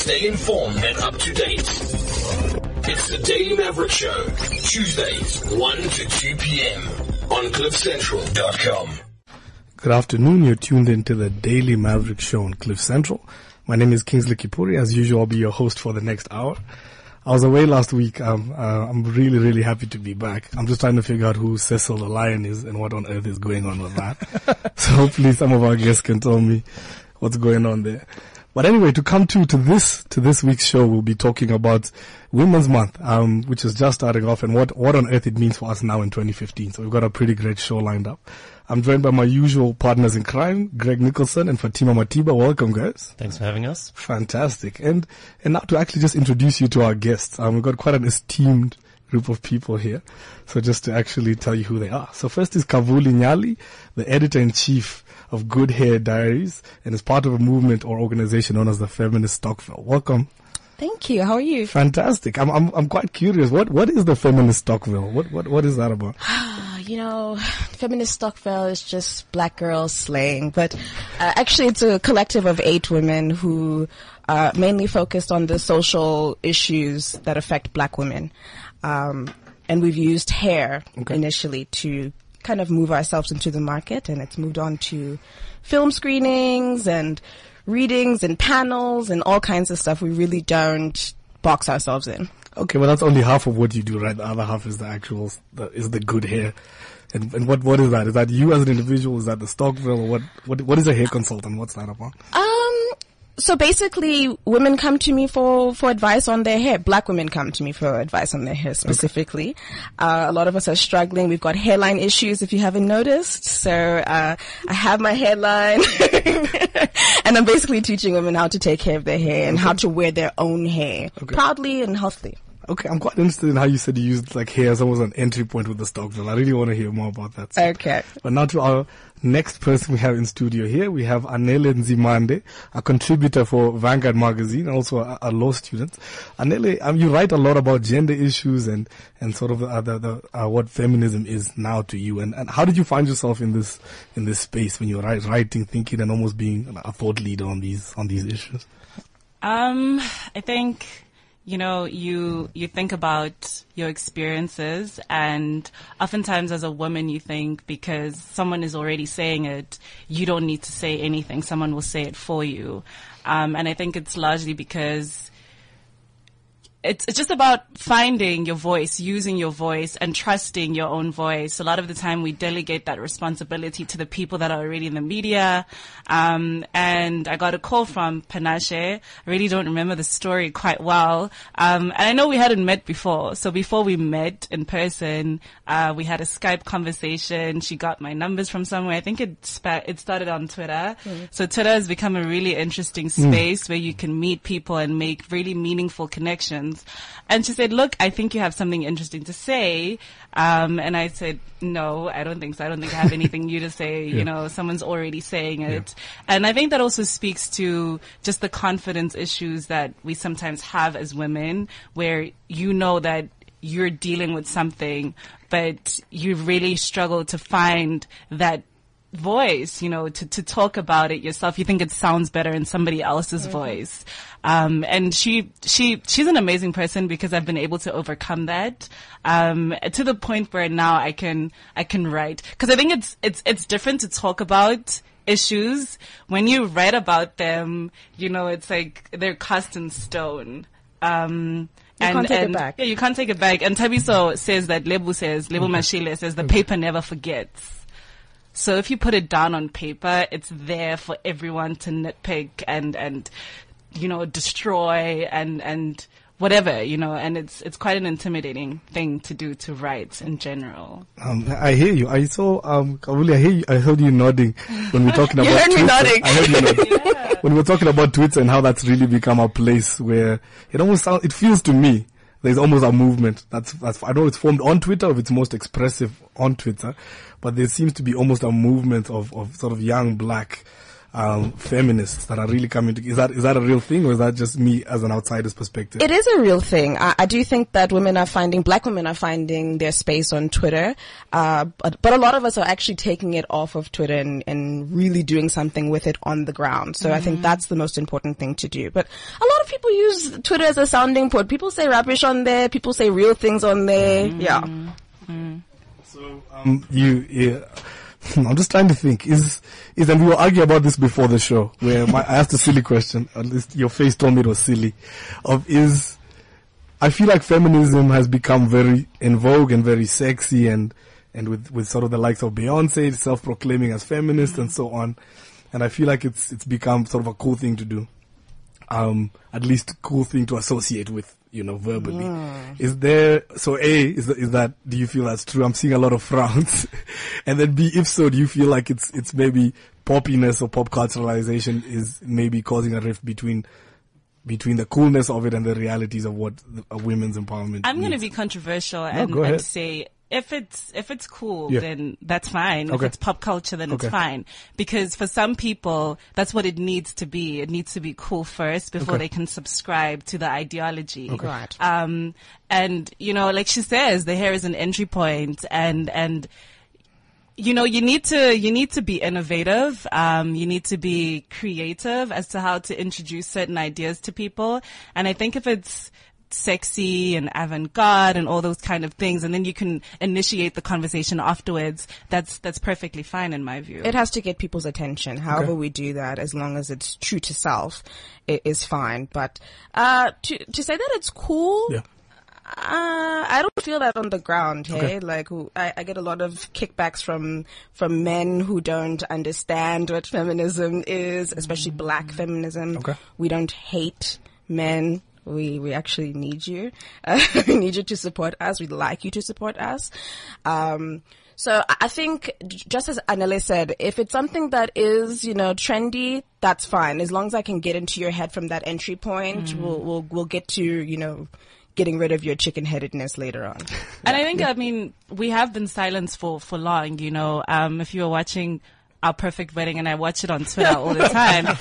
Stay informed and up to date. It's the Daily Maverick Show, Tuesdays, 1 to 2 p.m. on CliffCentral.com. Good afternoon. You're tuned into the Daily Maverick Show on Cliff Central. My name is Kingsley Kipuri. As usual, I'll be your host for the next hour. I was away last week. Um, uh, I'm really, really happy to be back. I'm just trying to figure out who Cecil the Lion is and what on earth is going on with that. so hopefully some of our guests can tell me what's going on there. But anyway, to come to, to this, to this week's show, we'll be talking about Women's Month, um, which is just starting off and what, what on earth it means for us now in 2015. So we've got a pretty great show lined up. I'm joined by my usual partners in crime, Greg Nicholson and Fatima Matiba. Welcome, guys. Thanks for having us. Fantastic. And, and now to actually just introduce you to our guests, um, we've got quite an esteemed group of people here. So just to actually tell you who they are. So first is Kavuli Nyali, the editor in chief of Good Hair Diaries and is part of a movement or organization known as the Feminist Stokvel. Welcome. Thank you. How are you? Fantastic. I'm, I'm, I'm quite curious. What, what is the Feminist Stokvel? What, what, what is that about? you know, feminist Stokvel is just black girls slaying, but uh, actually it's a collective of eight women who are mainly focused on the social issues that affect black women. Um, and we've used hair Okay. initially to kind of move ourselves into the market and it's moved on to film screenings and readings and panels and all kinds of stuff. We really don't box ourselves in. Okay, well that's only half of what you do, right? The other half is the actual, the, is the good hair. And, and what, what is that? Is that you as an individual? Is that the Stokvel? Or what, what, what is a hair consultant? What's that about? Um, so basically, women come to me for, for advice on their hair. Black women come to me for advice on their hair specifically. Uh, a lot of us are struggling. We've got hairline issues, if you haven't noticed. So, uh, I have my hairline. and I'm basically teaching women how to take care of their hair and how to wear their own hair proudly and healthily. Okay, I'm quite interested in how you said you used like hair as almost an entry point with the Stokvel. I really want to hear more about that. So- Okay. But now to our next person we have in studio here. We have Anele Nzimande, a contributor for Vanguard magazine, also a, a law student. Anele, um, you write a lot about gender issues and, and sort of uh, the, the, uh, what feminism is now to you. And, and how did you find yourself in this, in this space when you were write, writing, thinking and almost being a thought leader on these, on these issues? Um, I think, you know, you, you think about your experiences and oftentimes as a woman you think because someone is already saying it, you don't need to say anything. Someone will say it for you. Um, and I think it's largely because it's, it's just about finding your voice, using your voice and trusting your own voice. A lot of the time we delegate that responsibility to the people that are already in the media. Um, and I got a call from Panashe. I really don't remember the story quite well. Um, and I know we hadn't met before. So before we met in person, uh, we had a Skype conversation. She got my numbers from somewhere. I think it, spa- it started on Twitter. So Twitter has become a really interesting space where you can meet people and make really meaningful connections. And she said, look, I think you have something interesting to say. Um, and I said, no, I don't think so. I don't think I have anything new to say. You know, someone's already saying it. And I think that also speaks to just the confidence issues that we sometimes have as women where you know that you're dealing with something, but you really struggle to find that voice, you know, to, to talk about it yourself. You think it sounds better in somebody else's voice. Um, and she, she, she's an amazing person because I've been able to overcome that, um, to the point where now I can, I can write. Cause I think it's, it's, it's different to talk about issues. When you write about them, you know, it's like they're cast in stone. Um, You and, can't take it back. Yeah, you can't take it back. And Tabiso says that Lebo says, Lebo Mashile says the paper never forgets. So if you put it down on paper, it's there for everyone to nitpick and, and, you know, destroy and, and whatever, you know, and it's, it's quite an intimidating thing to do to write in general. Um, I hear you. I saw, um, Kavuli, I hear you, I heard you nodding when we're talking You about heard me Twitter. nodding. I heard you nodding. When we're talking about Twitter and how that's really become a place where it almost sounds, it feels to me, there's almost a movement that's, that's, I know it's formed on Twitter, if it's most expressive on Twitter, but there seems to be almost a movement of, of sort of young black, um, feminists that are really coming to. Is that is that a real thing, or is that just me as an outsider's perspective? It is a real thing. I, I do think that women are finding, black women are finding their space on Twitter, uh, but, but a lot of us are actually taking it off of Twitter and, and really doing something with it on the ground. So I think that's the most important thing to do. But a lot of people use Twitter as a sounding board. People say rubbish on there. People say real things on there. Yeah. So um, you, yeah. I'm just trying to think. Is is and we were arguing about this before the show, where my, I asked a silly question. At least your face told me it was silly. Of is, I feel like feminism has become very in vogue and very sexy, and and with with sort of the likes of Beyonce self-proclaiming as feminist and so on. And I feel like it's it's become sort of a cool thing to do. Um, at least cool thing to associate with, you know, verbally. Mm. Is there, so A, is, that- is that, do you feel that's true? I'm seeing a lot of frowns. and then B, if so, do you feel like it's, it's maybe poppiness or pop culturalization is maybe causing a rift between, between the coolness of it and the realities of what the, a women's empowerment I'm going to be controversial and, go and say if it's if it's cool, Yeah. then that's fine. If it's pop culture, then Okay. it's fine. Because for some people, that's what it needs to be. It needs to be cool first before Okay. they can subscribe to the ideology. Right. Um, and you know, like she says, the hair is an entry point, and and you know, you need to you need to be innovative. Um, you need to be creative as to how to introduce certain ideas to people. And I think if it's sexy and avant-garde and all those kind of things, and then you can initiate the conversation afterwards. That's that's perfectly fine in my view. It has to get people's attention. However we do that, as long as it's true to self, it is fine. But, uh, to, to say that it's cool, Yeah. Uh, I don't feel that on the ground. Hey, Okay. like I, I get a lot of kickbacks from from men who don't understand what feminism is, especially black feminism. Okay. We don't hate men. We we actually need you. Uh, we need you to support us. We'd like you to support us. Um, so I think, just as Anele said, if it's something that is, you know, trendy, that's fine. As long as I can get into your head from that entry point, we'll, we'll, we'll get to, you know, getting rid of your chicken headedness later on. And I think, I mean, we have been silenced for, for long, you know, um, if you were watching our perfect wedding and I watch it on Twitter all the time. and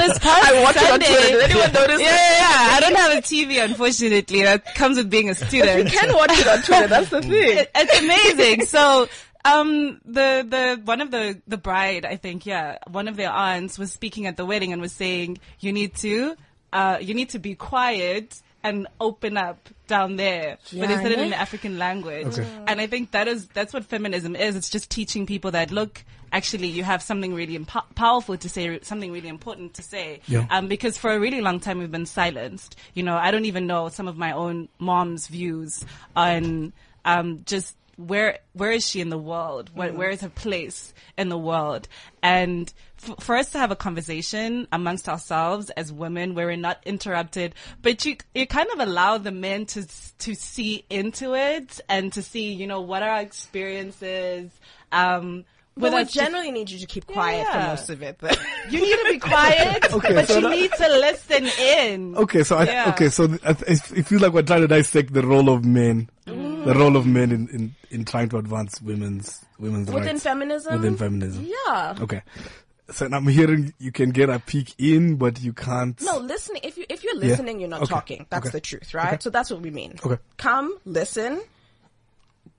this past I watch it on Sunday, Twitter. Did anyone notice Yeah, yeah, yeah. I don't have a TV, unfortunately. That comes with being a student. You can watch it on Twitter, that's the thing. It- it's amazing. So, um, the, the, one of the, the bride, I think, yeah, one of their aunts was speaking at the wedding and was saying, you need to, uh, you need to be quiet and open up down there. Yeah, But they said it in the African language. And I think that is, that's what feminism is. It's just teaching people that, look, actually you have something really impo- powerful to say, something really important to say. Yeah. Um, because for a really long time we've been silenced. You know, I don't even know some of my own mom's views on, um, just where, where is she in the world? Where, where is her place in the world? And f- for us to have a conversation amongst ourselves as women where we're not interrupted, but you, you kind of allow the men to, to see into it and to see, you know, what are our experiences, um, But with we us to- generally need you to keep quiet for Yeah. most of it. But you need to be quiet, Okay, but so you that- need to listen in. Okay, so I, Yeah. okay, so I it feels like we're trying to dissect the role of men, Mm. the role of men in, in, in trying to advance women's women's within rights feminism, within feminism. yeah. Okay, so I'm hearing you can get a peek in, but you can't. No, listening. If you if you're listening, you're not Okay. talking. That's Okay. the truth, right? So that's what we mean. Okay. Come, listen,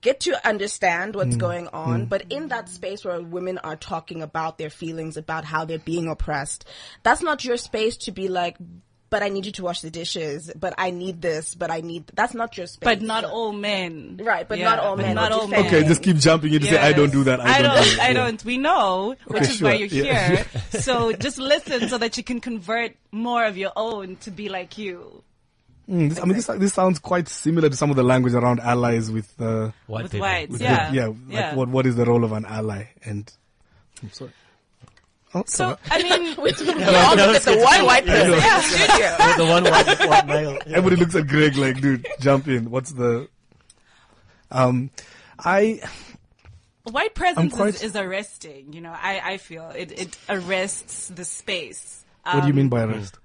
get to understand Mm. what's going on, but in that space where women are talking about their feelings, about how they're being oppressed, that's not your space to be like. But I need you to wash the dishes. But I need this. But I need. That's not your space. But not So- all men. Right, but not all men, Not all men. Okay, just keep jumping in to say I don't do that. I, I don't. don't. do. I don't. We know, which Okay, is why you're Yeah. here. so just listen so that you can convert more of your own to be like you. Mm, this, I mean, this this sounds quite similar to some of the language around allies with uh, White With people. whites, with yeah, the- yeah, like what what is the role of an ally? And I'm sorry. Oh, So. I mean, we all look at the one white person in the studio. the one white, white male. Yeah. Everybody looks at Greg like, dude, jump in. What's the? Um, I white presence quite- is, is arresting. You know, I I feel it it arrests the space. what do you Um, mean by arrest?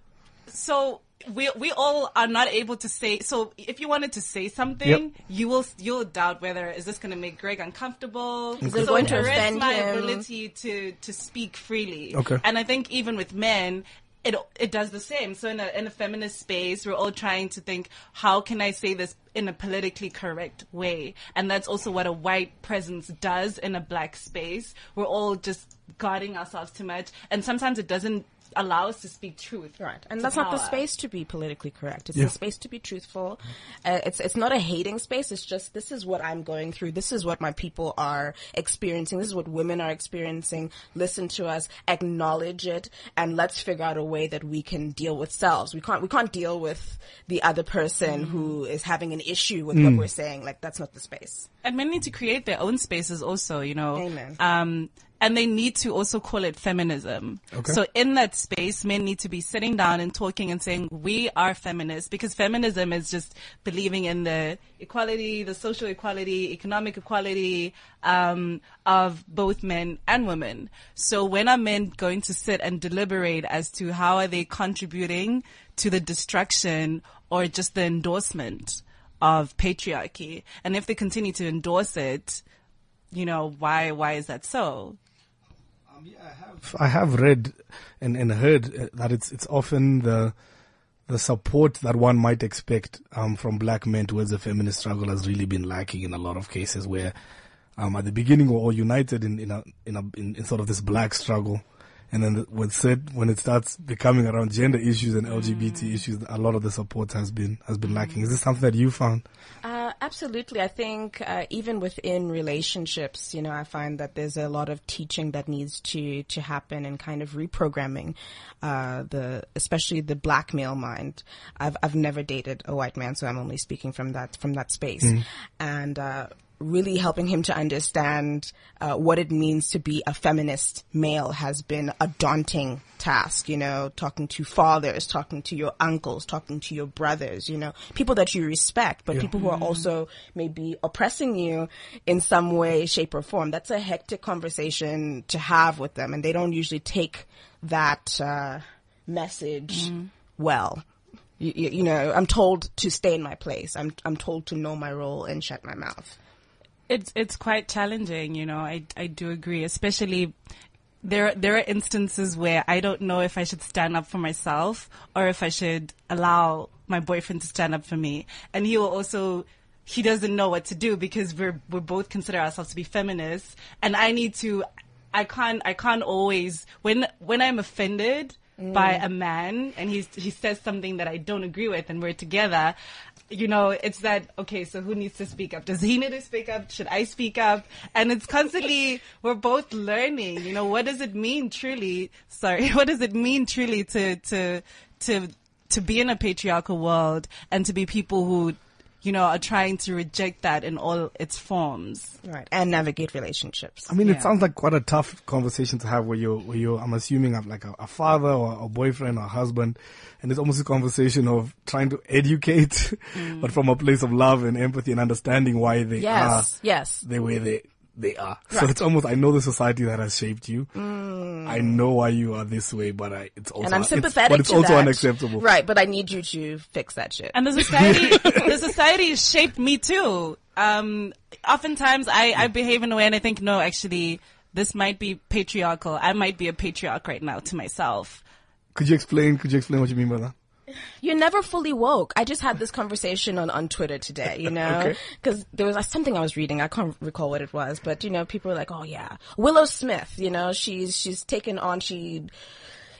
so we we all are not able to say. So if you wanted to say something, Yep. you will you'll doubt whether is this going to make Greg uncomfortable. it so going to hurts offend my him? ability to to speak freely. Okay. And I think even with men. It, it does the same. So in a, in a feminist space, we're all trying to think, how can I say this in a politically correct way? And that's also what a white presence does in a black space. We're all just guarding ourselves too much. And sometimes it doesn't allow us to speak truth. Right, and to that's not the space to be politically correct. It's Yeah. the space to be truthful. Uh, it's it's not a hating space. It's just this is what I'm going through. This is what my people are experiencing. This is what women are experiencing. Listen to us, acknowledge it, and let's figure out a way that we can deal with selves. We can't we can't deal with the other person who is having an issue with what we're saying. Like that's not the space. And men need to create their own spaces also, you know. Amen. Um, and they need to also call it feminism. Okay. So in that space, men need to be sitting down and talking and saying, we are feminists because feminism is just believing in the equality, the social equality, economic equality, um, of both men and women. So when are men going to sit and deliberate as to how are they contributing to the destruction or just the endorsement of patriarchy? And if they continue to endorse it, you know, why, why is that so? I have read and, and heard uh, that it's it's often the the support that one might expect um, from black men towards the feminist struggle has really been lacking in a lot of cases where um, at the beginning we're all united in in a, in, a, in, in sort of this black struggle. And then when said when it starts becoming around gender issues and LGBT issues, a lot of the support has been has been lacking. Is this something that you found? Uh, absolutely. I think uh, even within relationships, you know, I find that there's a lot of teaching that needs to to happen and kind of reprogramming uh, the, especially the black male mind. I've I've never dated a white man, so I'm only speaking from that from that space, and. Really helping him to understand uh, what it means to be a feminist male has been a daunting task. You know, talking to fathers, talking to your uncles, talking to your brothers. You know, people that you respect, but people who are also maybe oppressing you in some way, shape, or form. That's a hectic conversation to have with them, and they don't usually take that uh, message well. You, you, you know, I'm told to stay in my place. I'm I'm told to know my role and shut my mouth. It's it's quite challenging, you know. I I do agree, especially there there are instances where I don't know if I should stand up for myself or if I should allow my boyfriend to stand up for me, and he will also he doesn't know what to do because we're we both consider ourselves to be feminists, and I need to I can't I can't always when when I'm offended by mm. a man and he he says something that I don't agree with and we're together, you know, it's that okay, so who needs to speak up? Does he need to speak up? Should I speak up? And it's constantly we're both learning, you know, what does it mean truly sorry, what does it mean truly to to to to be in a patriarchal world and to be people who you know, are trying to reject that in all its forms. Right. And navigate relationships. I mean, Yeah. it sounds like quite a tough conversation to have where you're, where you're, I'm assuming i have like a, a father or a boyfriend or a husband. And it's almost a conversation of trying to educate, but mm. from a place of love and empathy and understanding why they Yes. are Yes. the way they, they are. So it's almost, I know the society that has shaped you. I know why you are this way, but I, it's also, And I'm it's- sympathetic but it's to also that. unacceptable. Right. But I need you to fix that shit. And the society, the society has shaped me too. Um, oftentimes I, I behave in a way and I think, no, actually, this might be patriarchal. I might be a patriarch right now to myself. Could you explain, could you explain what you mean by that? You're never fully woke. I just had this conversation on, on Twitter today, you know, Okay. because there was uh, something I was reading. I can't recall what it was, but you know, people were like, "Oh yeah, Willow Smith." You know, she's she's taken on. She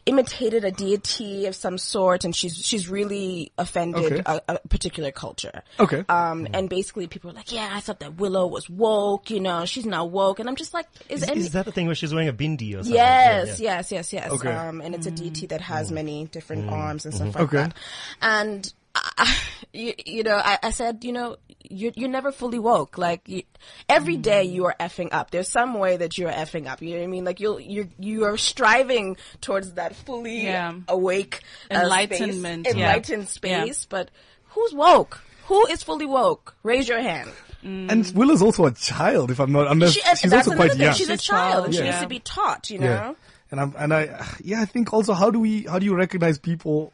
imitated a deity of some sort, and she's she's really offended Okay. a, a particular culture. Okay. Um, and basically, people were like, "Yeah, I thought that Willow was woke. You know, she's not woke." And I'm just like, "Is, Is, any- is that the thing where she's wearing a bindi or something? Yes, Yeah, yeah. yes, yes, yes. Okay. Um, and it's a deity that has many different arms and stuff like Okay. that. And I, you, you know, I, I said, you know, you're, you're never fully woke. Like you, every day you are effing up. There's some way that you're effing up. You know what I mean? Like you'll, you you are striving towards that fully Yeah. awake uh, Enlightenment, space, yeah. enlightened space. But who's woke? Who is fully woke? Raise your hand. And Willow's also a child, if I'm not, unless She, uh, she's also quite thing. young. She's a She's child, and she needs to be taught. You know. Yeah. And I'm, and I, yeah, I think also how do we, how do you recognize people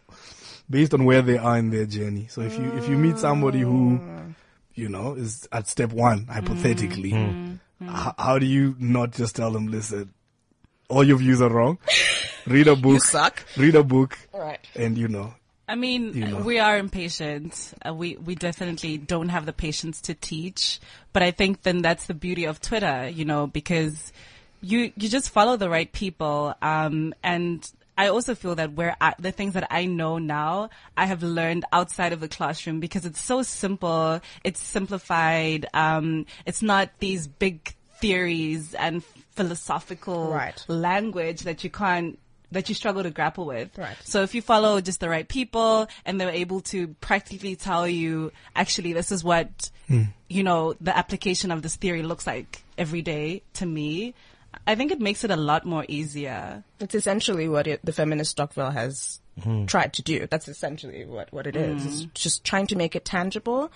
based on where they are in their journey. So if you if you meet somebody who, you know, is at step one, hypothetically, h- how do you not just tell them, listen, all your views are wrong. Read a book. suck. Read a book. Right. And you know, I mean, You know. we are impatient. Uh, we we definitely don't have the patience to teach. But I think then that's the beauty of Twitter, you know, because you you just follow the right people. Um, and I also feel that where I, the things that I know now, I have learned outside of the classroom because it's so simple. It's simplified. Um, it's not these big theories and philosophical Right. language that you can't that you struggle to grapple with. Right. So if you follow just the right people and they're able to practically tell you, actually, this is what, you know, the application of this theory looks like every day to me, I think it makes it a lot more easier. It's essentially what it, the feminist Stokvel has tried to do. That's essentially what, what it is. It's just trying to make it tangible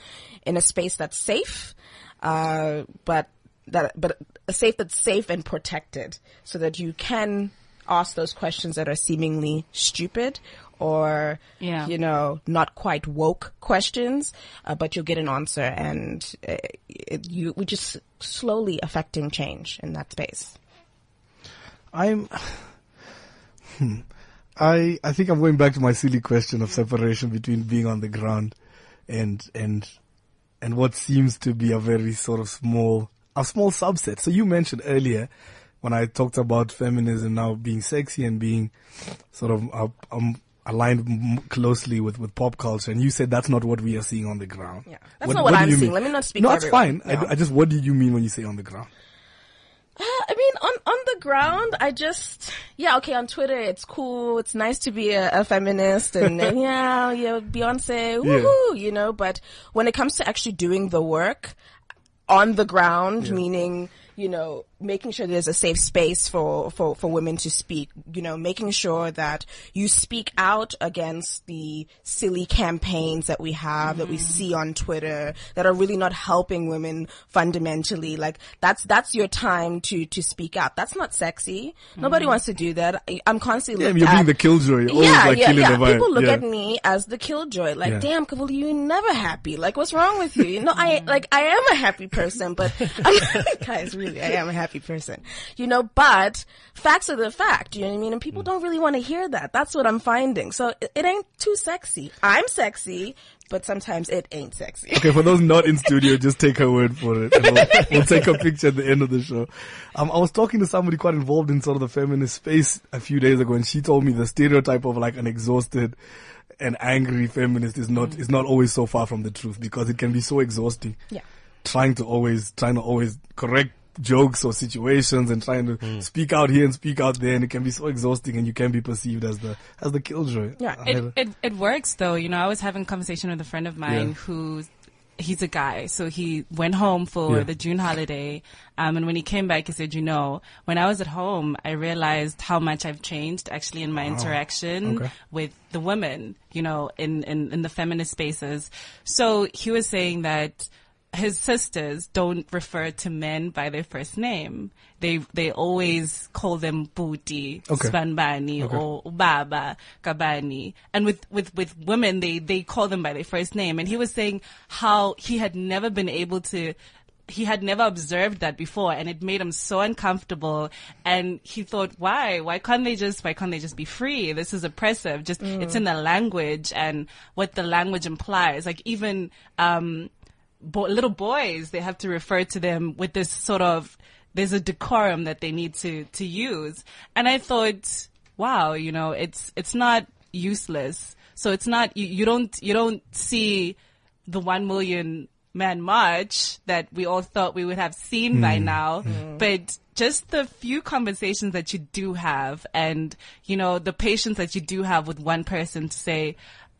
in a space that's safe, uh, but that, but a safe that's safe and protected so that you can ask those questions that are seemingly stupid or, Yeah. you know, not quite woke questions, uh, but you'll get an answer and uh, it, you, we're just slowly affecting change in that space. I'm. I I think I'm going back to my silly question of separation between being on the ground and and and what seems to be a very sort of small a small subset. So you mentioned earlier when I talked about feminism now being sexy and being sort of uh, um, aligned m- closely with, with pop culture, and you said that's not what we are seeing on the ground. Yeah. That's not what do I'm seeing. mean? Let me not speak No, that's everyone. fine. I, No. I just what do you mean when you say on the ground? I mean, on on the ground, I just yeah, okay. On Twitter, it's cool. It's nice to be a, a feminist, and, and yeah, yeah, Beyonce, woohoo, you know. But when it comes to actually doing the work on the ground, meaning you know, making sure there's a safe space for, for, for women to speak, you know, making sure that you speak out against the silly campaigns that we have, that we mm. see on Twitter, that are really not helping women fundamentally. Like, that's, that's your time to, to speak out. That's not sexy. Mm. Nobody wants to do that. I, I'm constantly Yeah, you're being the killjoy. You're always yeah, like yeah, killing yeah. the vibe. People look yeah. at me as the killjoy. Like, Yeah. damn, Kavuli, you're never happy. Like, what's wrong with you? You know, I mm. like I am a happy person, but guys, really, I am a happy person. You know, but facts are the fact. You know what I mean? And Mm. people don't really want to hear that. That's what I'm finding. So it, it ain't too sexy. I'm sexy, but sometimes it ain't sexy. Okay, for those not in studio, just take her word for it. We'll, we'll take a picture at the end of the show. Um, I was talking to somebody quite involved in sort of the feminist space a few days ago, and she told me the stereotype of like an exhausted and angry feminist is not is not always so far from the truth because it can be so exhausting. Yeah. Trying to always trying to always correct jokes or situations and trying to speak out here and speak out there and it can be so exhausting and you can be perceived as the as the killjoy. Yeah. It, it it works though. You know, I was having a conversation with a friend of mine Yeah. who he's a guy, so he went home for Yeah. the June holiday. Um, and when he came back, he said, "You know, when I was at home, I realized how much I've changed actually in my interaction Okay. with the women. You know, in in in the feminist spaces. So he was saying that." His sisters don't refer to men by their first name. They they always call them Booty, Okay. Spanbani, Okay. or Baba, Kabani. And with, with, with women, they, they call them by their first name. And he was saying how he had never been able to he had never observed that before and it made him so uncomfortable and he thought why why can't they just why can't they just be free this is oppressive just it's in the language and what the language implies like even um bo- little boys, they have to refer to them with this sort of, there's a decorum that they need to, to use. And I thought, wow, you know, it's, it's not useless. So it's not, you, you don't, you don't see the one million man march that we all thought we would have seen by hmm. now, hmm. but just the few conversations that you do have and, you know, the patience that you do have with one person to say,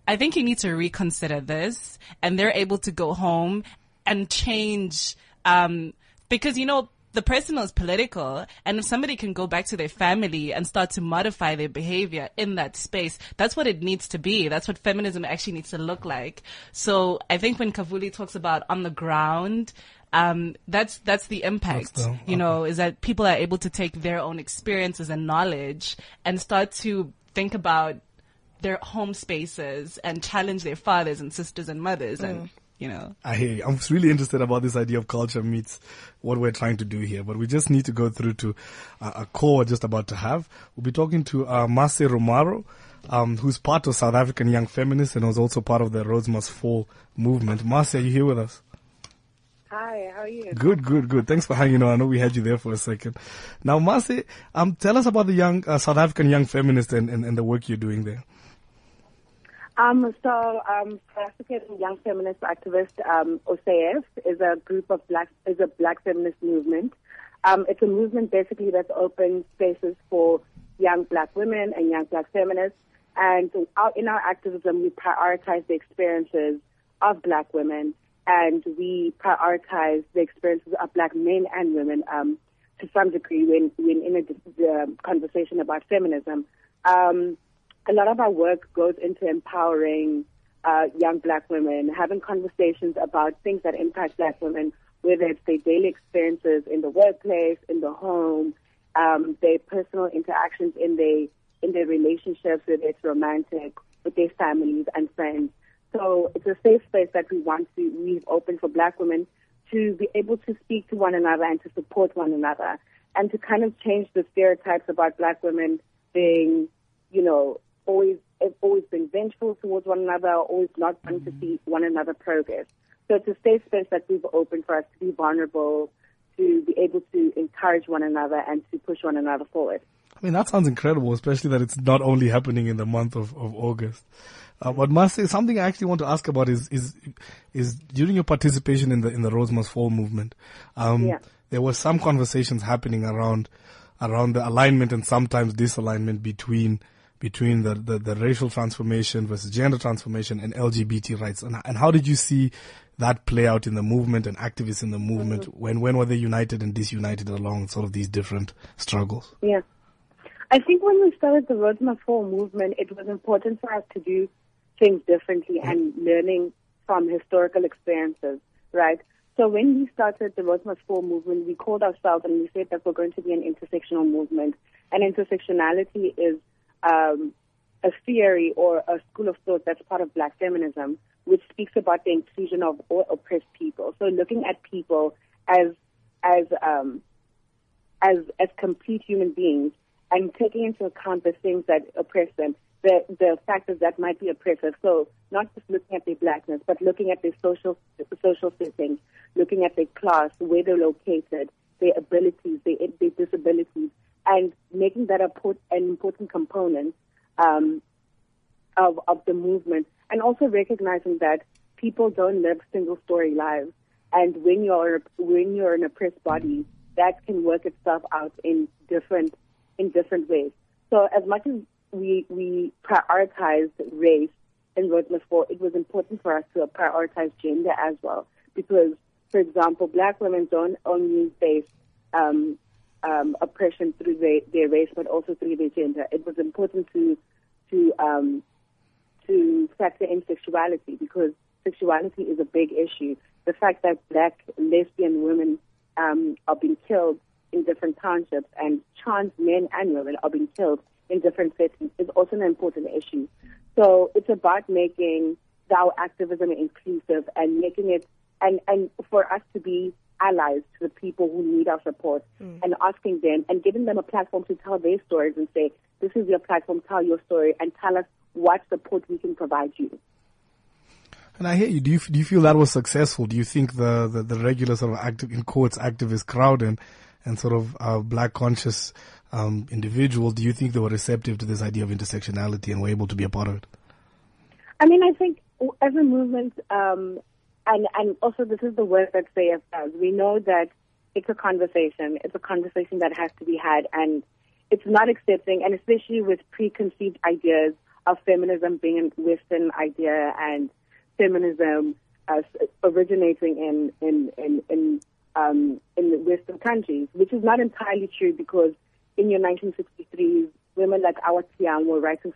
I think you need to reconsider this. And they're able to go home and change, um, because, you know, the personal is political. And if somebody can go back to their family and start to modify their behavior in that space, that's what it needs to be. That's what feminism actually needs to look like. So I think when Kavuli talks about on the ground, um, that's, that's the impact, That's the- you know, is that people are able to take their own experiences and knowledge and start to think about their home spaces and challenge their fathers and sisters and mothers Mm. and, you know. I hear you. I'm really interested about this idea of culture meets what we're trying to do here, but we just need to go through to uh, a call we're just about to have. We'll be talking to uh, Mase Ramaru, um, who's part of South African Young Feminists and was also part of the Rhodes Must Fall movement. Mase, are you here with us? Hi, how are you? Good, good, good. Thanks for hanging on. I know we had you there for a second. Now, Mase, um, tell us about the young uh, South African Young Feminists and, and, and the work you're doing there. Um, so, um, African Young Feminist Activist, um, is a group of black, is a black feminist movement. Um, it's a movement basically that's open spaces for young black women and young black feminists. And our, in our activism, we prioritize the experiences of black women and we prioritize the experiences of black men and women um, to some degree when, when in a the conversation about feminism. Um, a lot of our work goes into empowering uh, young black women, having conversations about things that impact black women, whether it's their daily experiences in the workplace, in the home, um, their personal interactions in their in their relationships, whether it's romantic, with their families and friends. So it's a safe space that we want to leave open for black women to be able to speak to one another and to support one another and to kind of change the stereotypes about black women being, you know, always have always being vengeful towards one another, always not wanting to see one another progress. So it's a safe space that we've opened for us to be vulnerable, to be able to encourage one another and to push one another forward. I mean, that sounds incredible, especially that it's not only happening in the month of, of August. Uh, but Mase, something I actually want to ask about is, is, is during your participation in the, in the Rhodes Must Fall movement, um, Yeah. there were some conversations happening around, around the alignment and sometimes disalignment between, between the, the, the racial transformation versus gender transformation and LGBT rights. And, and how did you see that play out in the movement and activists in the movement? Mm-hmm. When, when were they united and disunited along sort of these different struggles? Yeah. I think when we started the Rhodes Must movement, it was important for us to do things differently mm-hmm. and learning from historical experiences, right? So when we started the Rhodes Must movement, we called ourselves and we said that we're going to be an intersectional movement. And intersectionality is um, a theory or a school of thought that's part of black feminism, which speaks about the inclusion of all oppressed people. So looking at people as as um, as as complete human beings and taking into account the things that oppress them, the the factors that might be oppressive. So not just looking at their blackness, but looking at their social social settings, looking at their class, where they're located, their abilities, their, their disabilities, and making that a put, an important component um, of of the movement, and also recognizing that people don't live single story lives, and when you're when you're an oppressed body, that can work itself out in different in different ways. So as much as we we prioritized race in Rhodes Must Fall, it was important for us to prioritize gender as well, because, for example, black women don't only face um, um, oppression through their, their race, but also through their gender. It was important to to um, to factor in sexuality because sexuality is a big issue. The fact that black lesbian women um, are being killed in different townships and trans men and women are being killed in different settings is also an important issue. So it's about making our activism inclusive and making it and, and for us to be allies to the people who need our support and asking them and giving them a platform to tell their stories and say, this is your platform, tell your story and tell us what support we can provide you. And I hear you. Do you do you feel that was successful? Do you think the the, the regular sort of active in courts activist crowd and and sort of uh, black conscious um, individuals, do you think they were receptive to this idea of intersectionality and were able to be a part of it? I mean, I think as a movement, um, and and also this is the work that CF does. We know that it's a conversation. It's a conversation that has to be had, and it's not accepting, and especially with preconceived ideas of feminism being a Western idea and feminism as originating in in in in, um, in the Western countries, which is not entirely true because in your 1963s, women like Awa Thiam were writing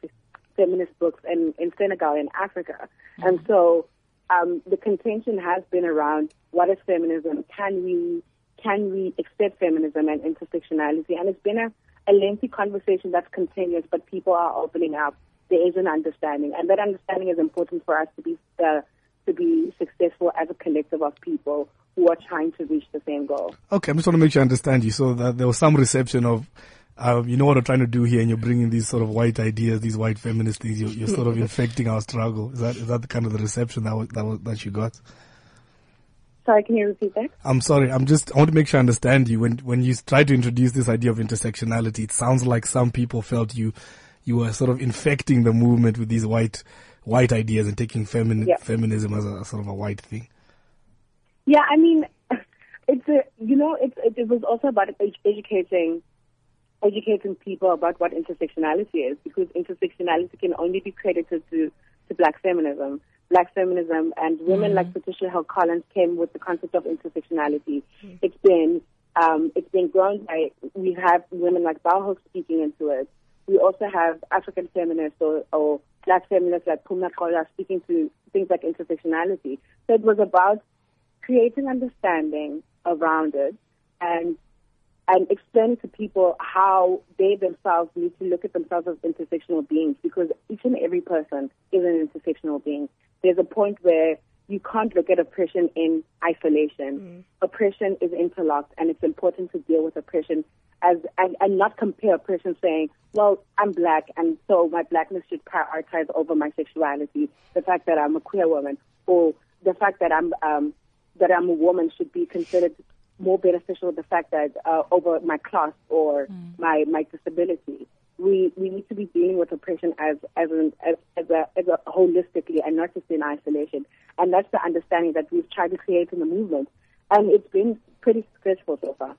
feminist books in, in Senegal and Africa. And so um, the contention has been around what is feminism? Can we can we accept feminism and intersectionality? And it's been a, a lengthy conversation that's continuous, but people are opening up there is an understanding, and that understanding is important for us to be uh, to be successful as a collective of people who are trying to reach the same goal. Okay, I just want to make sure I understand you. So that there was some reception of, um, you know what I'm trying to do here, and you're bringing these sort of white ideas, these white feminist things. You're, you're sort of infecting our struggle. Is that is that the kind of the reception that was, that was, that you got? Sorry, can you repeat that? I'm sorry. I'm just. I want to make sure I understand you. When when you try to introduce this idea of intersectionality, it sounds like some people felt you you were sort of infecting the movement with these white white ideas and taking femini- Yeah. feminism as a sort of a white thing. Yeah, I mean, it's a you know it's it, it was also about educating educating people about what intersectionality is because intersectionality can only be credited to to black feminism. Black feminism and women like Patricia Hill Collins came with the concept of intersectionality. It's been um, it's been grown by we have women like Bell Hooks speaking into it. We also have African feminists or, or black feminists like Pumla Gqola speaking to things like intersectionality. So it was about creating understanding around it and and explain to people how they themselves need to look at themselves as intersectional beings because each and every person is an intersectional being. There's a point where you can't look at oppression in isolation. Oppression is interlocked and it's important to deal with oppression as and, and not compare oppression saying, Well, I'm black and so my blackness should prioritize over my sexuality, the fact that I'm a queer woman, or the fact that I'm um that I'm a woman should be considered more beneficial the fact that uh, over my class or my my disability. We we need to be dealing with oppression as as an, as, as a as a holistically and not just in isolation. And that's the understanding that we've tried to create in the movement, and it's been pretty successful so far.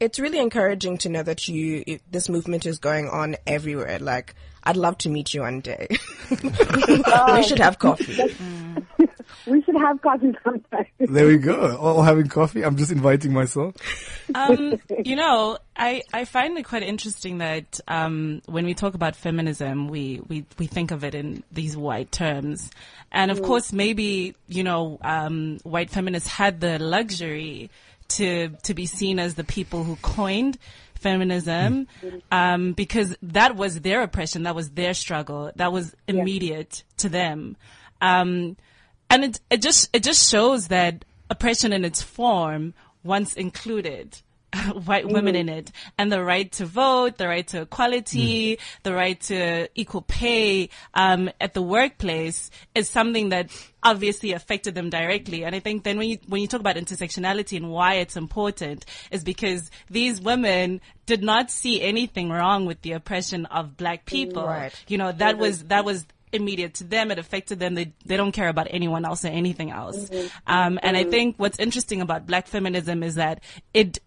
It's really encouraging to know that you it, this movement is going on everywhere. Like, I'd love to meet you one day. we should have coffee. We should have coffee sometime. There we go. All having coffee. I'm just inviting myself. um, you know, I, I find it quite interesting that um, when we talk about feminism, we, we, we think of it in these white terms. And of course, maybe, you know, um, white feminists had the luxury to, to be seen as the people who coined feminism um, because that was their oppression, that was their struggle, that was immediate to them. Um, and it, it just it just shows that oppression in its form once included white women mm-hmm. in it and the right to vote the right to equality mm. the right to equal pay um, at the workplace is something that obviously affected them directly and i think then when you when you talk about intersectionality and why it's important is because these women did not see anything wrong with the oppression of black people Right. you know that mm-hmm. was that was immediate to them. It affected them. They they don't care about anyone else or anything else. Mm-hmm. Um, and I think what's interesting about Black feminism is that it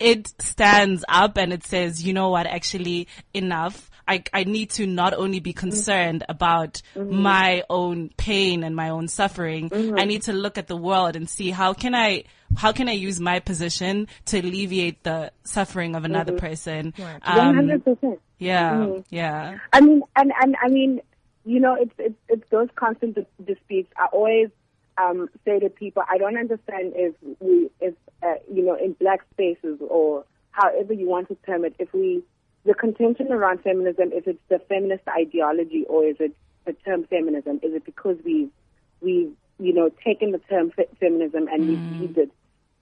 it stands up and it says, you know what, actually enough. I, I need to not only be mm-hmm. concerned about mm-hmm. my own pain and my own suffering. Mm-hmm. I need to look at the world and see how can I how can I use my position to alleviate the suffering of another person. Um, one Um, hundred percent. yeah, yeah. I mean, and and I mean, you know, it's it's, it's those constant disputes. are always um, say to people, I don't understand if we, if uh, you know, in black spaces or however you want to term it, if we, the contention around feminism, if it's the feminist ideology or is it the term feminism? Is it because we, we, you know, taken the term fe- feminism and we've used it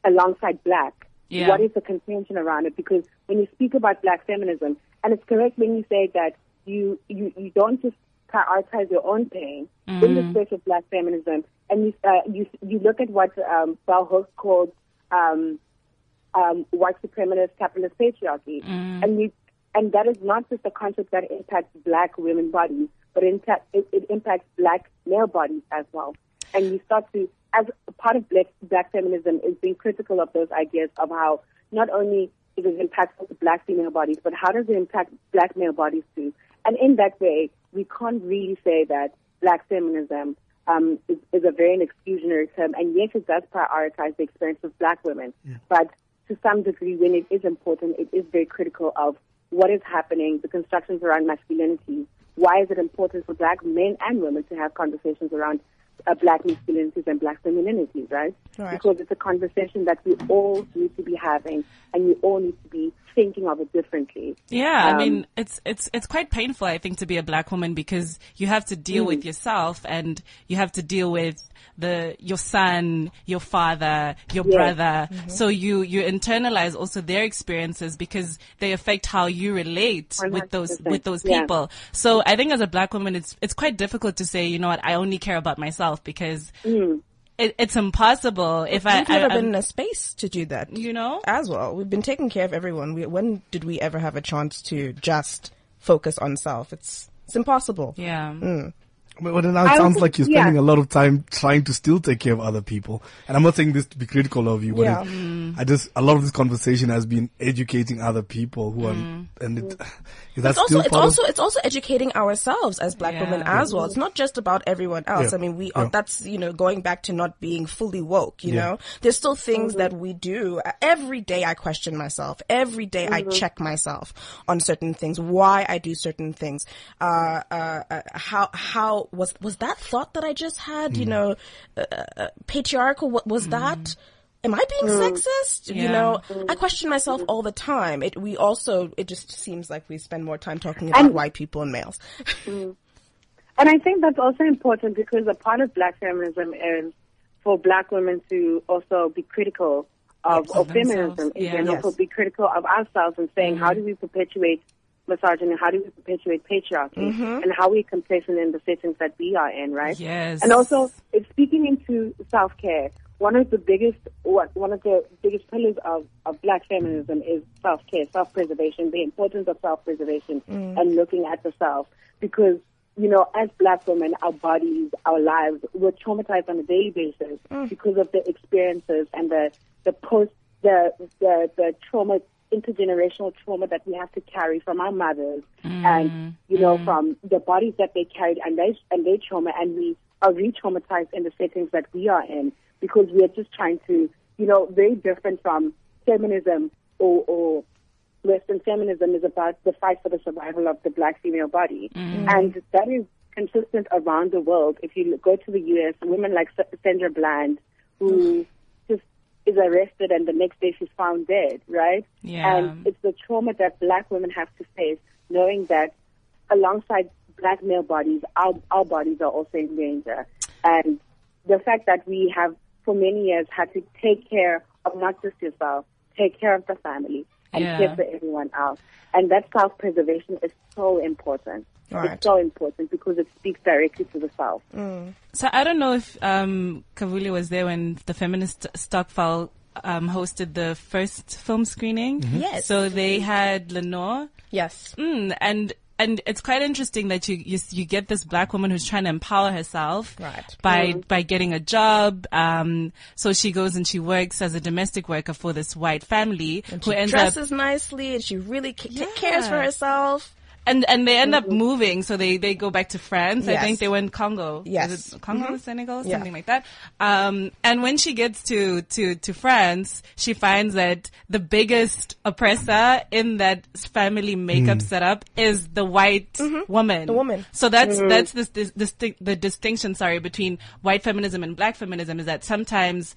alongside black? Yeah. What is the contention around it? Because when you speak about black feminism, and it's correct when you say that you you, you don't just prioritize your own pain in the space of black feminism, and you uh, you you look at what um, Bell Hooks called um, um, white supremacist capitalist patriarchy, and you and that is not just a concept that impacts black women bodies, but it, impa- it, it impacts black male bodies as well. And you start to, as a part of black, black feminism, is being critical of those ideas of how not only is it impactful to black female bodies, but how does it impact black male bodies too? And in that way, we can't really say that black feminism um, is, is a very exclusionary term. And yes, it does prioritize the experience of black women, but to some degree, when it is important, it is very critical of what is happening, the constructions around masculinity. Why is it important for black men and women to have conversations around uh, black masculinities and black femininities, right? Right. Because it's a conversation that we all need to be having, and we all need to be thinking of it differently. Yeah, I Um, mean, it's it's it's quite painful, I think, to be a black woman because you have to deal Mm. with yourself and you have to deal with the your son, your father, your Yes. brother. Mm-hmm. So you you internalize also their experiences because they affect how you relate with those 100%, with those yeah. people. So I think as a black woman, it's it's quite difficult to say, you know what, I only care about myself because Mm. it, it's impossible if I, We've never I been in a space to do that. you know. as well. We've been taking care of everyone. We, when did we ever have a chance to just focus on self? It's it's impossible. Yeah. But but now it I sounds also- like you're yeah. spending a lot of time trying to still take care of other people. And I'm not saying this to be critical of you, but Yeah. it- I just, a lot of this conversation has been educating other people who are, and it, is that It's also still it's part also of, it's also educating ourselves as black Yeah. women as well. It's not just about everyone else. Yeah. I mean, we Yeah. are, that's you know going back to not being fully woke. You Yeah. know, there's still things that we do Uh, every day. I question myself every day. I check myself on certain things. Why I do certain things. Uh, uh, uh, how how was was that thought that I just had? You mm. know, uh, uh, patriarchal. What was mm-hmm. that? Am I being mm. sexist? You know, I question myself all the time. It, we also, it just seems like we spend more time talking about And- white people and males. Mm. And I think that's also important because a part of black feminism is for black women to also be critical of, of of feminism in Yeah. general, Yes. to be critical of ourselves and saying how mm-hmm. do we perpetuate misogyny, how do we perpetuate patriarchy, mm-hmm. and how we complacent in the settings that we are in, right? Yes. And also, speaking into self-care. One of the biggest, what one of the biggest pillars of, of black feminism is self-care, self-preservation, the importance of self-preservation mm. and looking at the self. Because, you know, as black women, our bodies, our lives, we're traumatized on a daily basis mm. because of the experiences and the, the post, the, the, the trauma, intergenerational trauma that we have to carry from our mothers mm. and, you know, mm. from the bodies that they carried and they, and their trauma and we are re-traumatized in the settings that we are in because we are just trying to, you know, very different from feminism or, or Western feminism is about the fight for the survival of the black female body. Mm. And that is consistent around the world. If you go to the U.S., women like Sandra Bland, who just is arrested and the next day she's found dead, right? Yeah. And it's the trauma that black women have to face, knowing that alongside black male bodies, our, our bodies are also in danger. And the fact that we have, for many years, had to take care of not just yourself, take care of the family, and Yeah. care for everyone else. And that self-preservation is so important. Right. It's so important because it speaks directly to the self. So I don't know if um, Kavuli was there when the feminist Stokvel um, hosted the first film screening. Yes. So they had Lenore, Yes. mm, and and it's quite interesting that you, you you get this black woman who's trying to empower herself Right. by by getting a job. Um, so she goes and she works as a domestic worker for this white family And who she ends up dresses nicely and she really ca- ta- cares for herself. And and they end up mm-hmm. moving, so they they go back to France. I think they went Congo. Yes. Is it Congo, mm-hmm. Senegal, Yeah. something like that. Um, and when she gets to to to France, she finds that the biggest oppressor in that family makeup mm. setup is the white mm-hmm. woman. The woman. So that's that's this, this, distinc- the distinction. Sorry, between white feminism and black feminism is that sometimes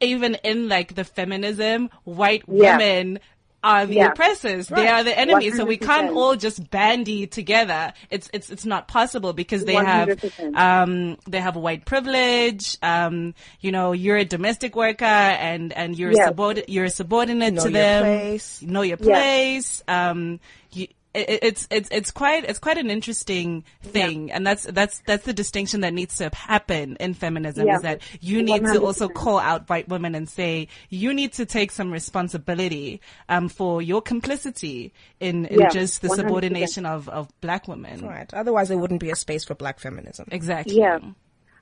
even in like the feminism, white Yeah. women are the Yeah. oppressors. They are the enemies. So we can't all just bandy together. It's it's it's not possible because they have 100%. um they have white privilege. Um, you know, you're a domestic worker and and you're Yeah. a subord- you're a subordinate Know to them. place. Know your Yeah. place. Um, you, it, it's it's it's quite it's quite an interesting thing, and that's that's that's the distinction that needs to happen in feminism. Yeah. Is that you need to also call out white women and say you need to take some responsibility um, for your complicity in, in Yeah, just the 100%. subordination of, of black women. Right. Otherwise, there wouldn't be a space for black feminism. Exactly. Yeah.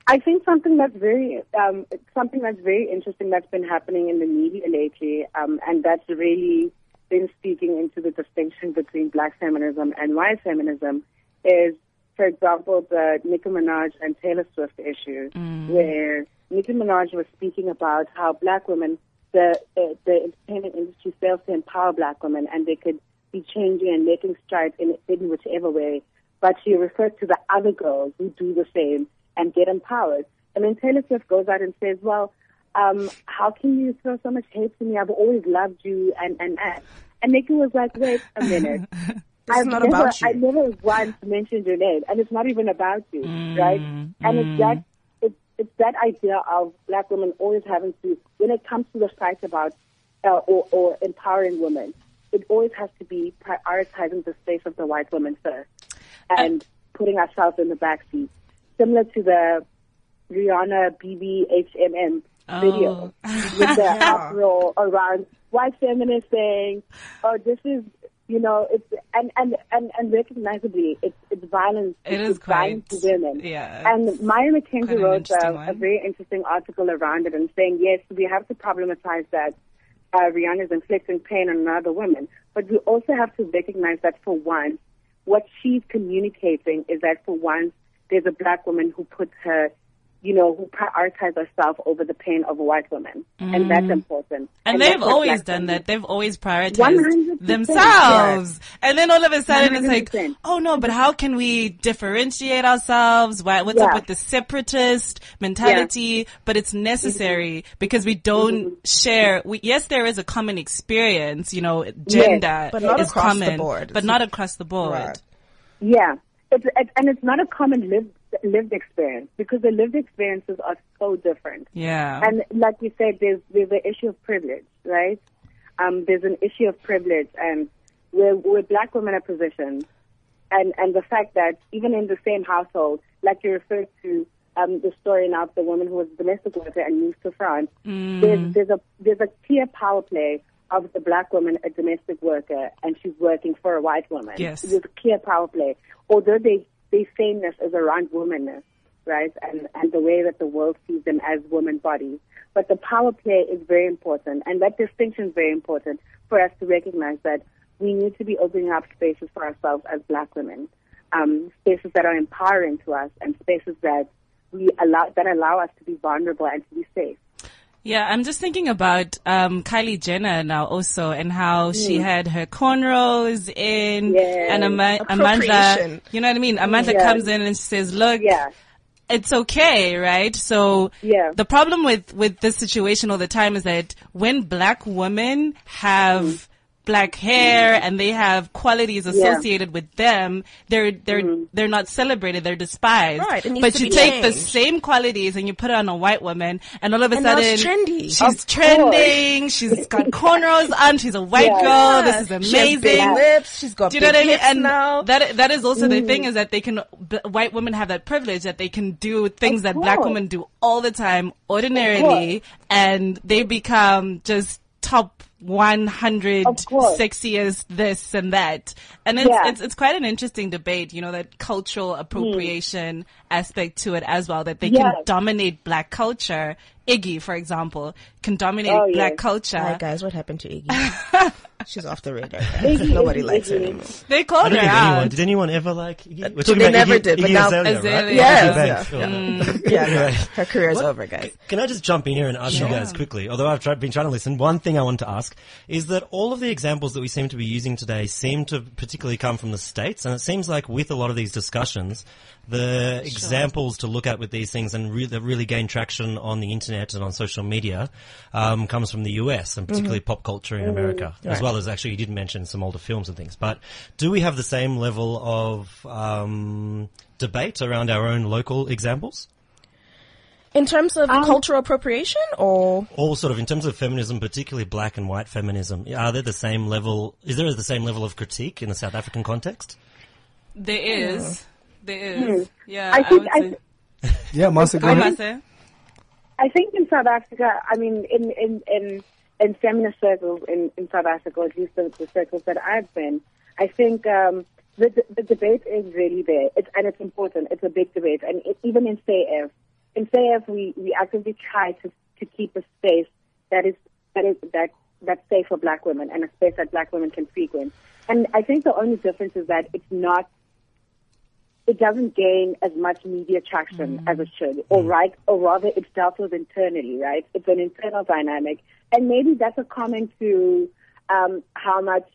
I think something that's very um, something that's very interesting that's been happening in the media lately, um, and that's really been speaking into the distinction between black feminism and white feminism, is, for example, the Nicki Minaj and Taylor Swift issue, where Nicki Minaj was speaking about how black women, the uh, the entertainment industry fails to empower black women, and they could be changing and making strides in in whichever way. But she referred to the other girls who do the same and get empowered. And then Taylor Swift goes out and says, well, um, how can you throw so much hate to me? I've always loved you and, and, and. And Nicki was like, wait a minute. I've not never, about you. I never once mentioned your name, and it's not even about you, Mm, right? And it's that it's, it's that idea of black women always having to, when it comes to the fight about uh, or, or empowering women, it always has to be prioritizing the space of the white woman first, and putting ourselves in the back seat, similar to the Rihanna BBHMM video with the uproar around white feminists saying, "Oh, this is." You know, it's and and and, and recognizably, it's it's violence. It it's is violence quite- to women. yeah, And Maya McKenzie wrote a, a very interesting article around it and saying, yes, we have to problematize that uh, Rihanna is inflicting pain on another woman, but we also have to recognize that for once, what she's communicating is that for once, there's a black woman who puts her, you know, who prioritize herself over the pain of a white woman, and that's important. Mm. And, they've always done women- that. They've always 100%, prioritized themselves. And then all of a sudden it's like, oh no, but how can we differentiate ourselves? Why, what's up with the separatist mentality? But it's necessary because we don't share. We, yes, there is a common experience, you know, gender But not is across the common, board. but not across the board. Right. Yeah, it's, it, and it's not a common lived lived experience because the lived experiences are so different. Yeah. And like you said, there's there's an issue of privilege, right? Um, there's an issue of privilege, and where where black women are positioned, and and the fact that even in the same household, like you referred to um, the story now of the woman who was a domestic worker and moved to France, there's there's a there's a clear power play of the black woman, a domestic worker, and she's working for a white woman. Yes. There's a clear power play. Although they they sameness is around womanness, right? And and the way that the world sees them as woman bodies. But the power play is very important, and that distinction is very important for us to recognize that we need to be opening up spaces for ourselves as black women, um, spaces that are empowering to us, and spaces that we allow that allow us to be vulnerable and to be safe. Yeah, I'm just thinking about um, Kylie Jenner now also and how she had her cornrows in Yes. and Ama- Amanda, you know what I mean? Amanda Yeah. comes in and she says, look, Yeah. it's okay, right? So Yeah. the problem with, with this situation all the time is that when black women have Mm. Black hair and they have qualities associated with them, they're, they're, Mm-hmm. they're not celebrated, they're despised. Right, it needs but to you be take the same qualities and you put it on a white woman and all of a And sudden it's trendy. she's Of trending, she's got cornrows on, she's a white Yeah. girl, this is She has big amazing. lips. She's got Do you know big what I mean? And now. that that is also Mm. the thing is that they can b- white women have that privilege that they can do things that black women do all the time ordinarily, and they become just top 100 Of sexiest this and that. And it's, Yeah. it's it's quite an interesting debate, you know, that cultural hmm. appropriation aspect to it as well, that they can dominate black culture. Iggy, for example, can dominate Oh, black yes. culture. Hi guys, what happened to Iggy? She's off the radar. Iggy, Nobody Iggy, likes her anymore. They called her think anyone, out. did anyone ever like Iggy? We're They about never Iggy, did, but Iggy now- Azalea, Azalea. right? Yes, Iggy yeah, Banks. Mm. yeah. Yeah, no, her career's What- over, guys. Can I just jump in here and ask you guys quickly? Although I've tried, been trying to listen, one thing I want to ask is that all of the examples that we seem to be using today seem to particularly come from the states, and it seems like with a lot of these discussions, the examples to look at with these things and re- that really gain traction on the internet and on social media um, comes from the US and particularly pop culture in America, as well as actually you did mention some older films and things. But do we have the same level of um, debate around our own local examples? In terms of cultural appropriation, or all sort of in terms of feminism, particularly black and white feminism, are there the same level? Is there the same level of critique in the South African context? There is. There is. Yeah, I I, think would I, say. Yeah, Mase, go Go, ahead. I think in South Africa, I mean, in in in, in feminist circles in, in South Africa, at least the, the circles that I've been, I think um, the, the the debate is really there, it's, and it's important. It's a big debate, and it, even in SAF, in SAF, we we actively try to to keep a space that is that is that that's safe for Black women and a space that Black women can frequent. And I think the only difference is that it's not it doesn't gain as much media traction as it should, or right, or rather, it's dealt with internally, right? It's an internal dynamic, and maybe that's a comment to um, how much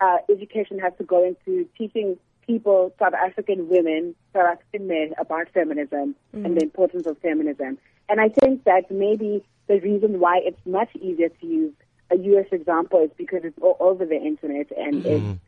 uh, education has to go into teaching people, South African women, South African men about feminism and the importance of feminism. And I think that maybe the reason why it's much easier to use a U.S. example is because it's all over the internet and it's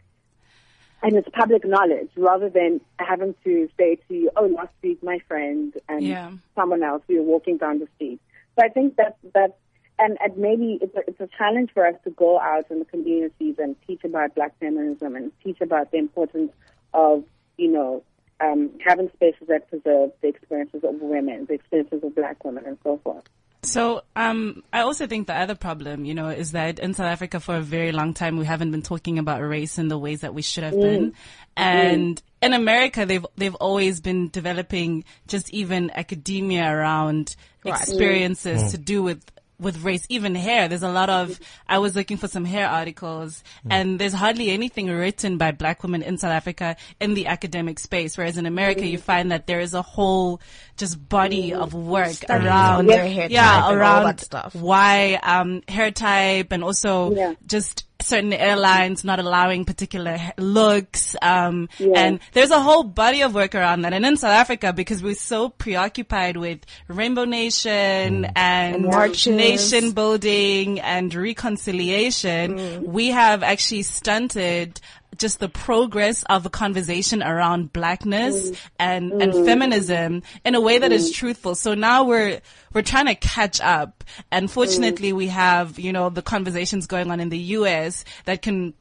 and it's public knowledge rather than having to say to you, oh, last week my friend and Yeah. someone else, we were walking down the street. So I think that that and, and maybe it's a, it's a challenge for us to go out in the communities and teach about black feminism and teach about the importance of, you know, um, having spaces that preserve the experiences of women, the experiences of black women and so forth. So, um, I also think the other problem, you know, is that in South Africa for a very long time we haven't been talking about race in the ways that we should have been, mm. Mm. and in America they've they've always been developing just even academia around experiences mm. to do with with race, even hair. There's a lot of, I was looking for some hair articles and there's hardly anything written by black women in South Africa in the academic space. Whereas in America, you find that there is a whole just body of work Studies around on hair yeah, type and around stuff. why um, hair type and also Yeah. just certain airlines not allowing particular ha- looks. Um, Yeah. And there's a whole body of work around that. And in South Africa, because we're so preoccupied with Rainbow Nation and, And nation building and reconciliation, we have actually stunted just the progress of a conversation around blackness mm. and, and mm. feminism in a way that is mm. truthful. So now we're, we're trying to catch up. And fortunately we have, you know, the conversations going on in the US that can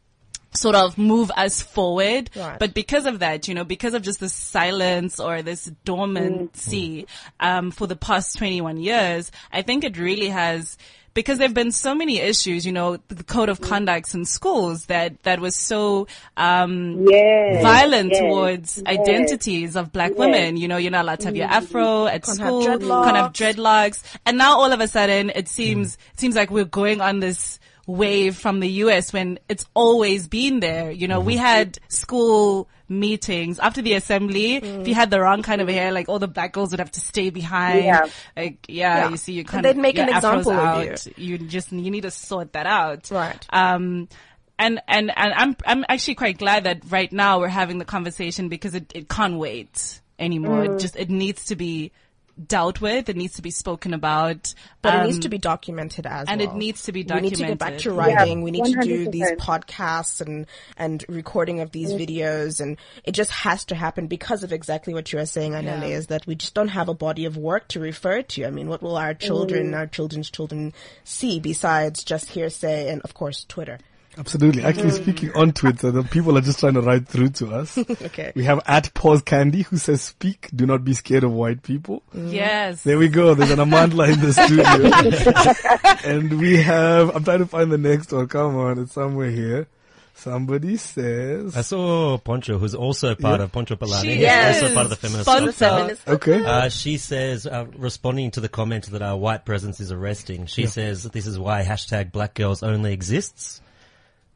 sort of move us forward. Right. But because of that, you know, because of just this silence or this dormancy, um, for the past 21 years, I think it really has, because there have been so many issues, you know, the code of mm-hmm. conducts in schools that, that was so, um, Yes. violent yes, towards yes. identities of black women. You know, you're not allowed to have your mm-hmm. afro at Can't have school, can't have dreadlocks. dreadlocks. And now all of a sudden it mm. seems, it seems like we're going on this wave from the US when it's always been there. You know, we mm-hmm. had school meetings after the assembly. If you had the wrong kind of hair, like all the black girls would have to stay behind. Yeah. Like, yeah, Yeah. you see, you kind they'd of make an example of out. You just, you need to sort that out. Right. Um, and, and, and I'm, I'm actually quite glad that right now we're having the conversation because it, it can't wait anymore. It just, it needs to be dealt with. It needs to be spoken about. But it Um, needs to be documented as and it needs to be documented. We need to get back to writing. Yeah, we need to do these podcasts and, and recording of these videos. And it just has to happen because of exactly what you are saying, Anele, Yeah. is that we just don't have a body of work to refer to. I mean, what will our children, our children's children see besides just hearsay and, of course, Twitter? Absolutely. Actually, speaking on Twitter, the people are just trying to write through to us. Okay. We have at Pause Candy who says, "Speak. Do not be scared of white people." Yes. There we go. There's an Amandla in the studio, and we have. I'm trying to find the next one. Come on, it's somewhere here. Somebody says, I saw Poncho, who's also part Yeah. of Poncho Palani. She He's also is. part of the feminist. Feminist- "Okay, Uh, she says, uh, responding to the comment that our white presence is arresting, she says this is why hashtag black girls only exists.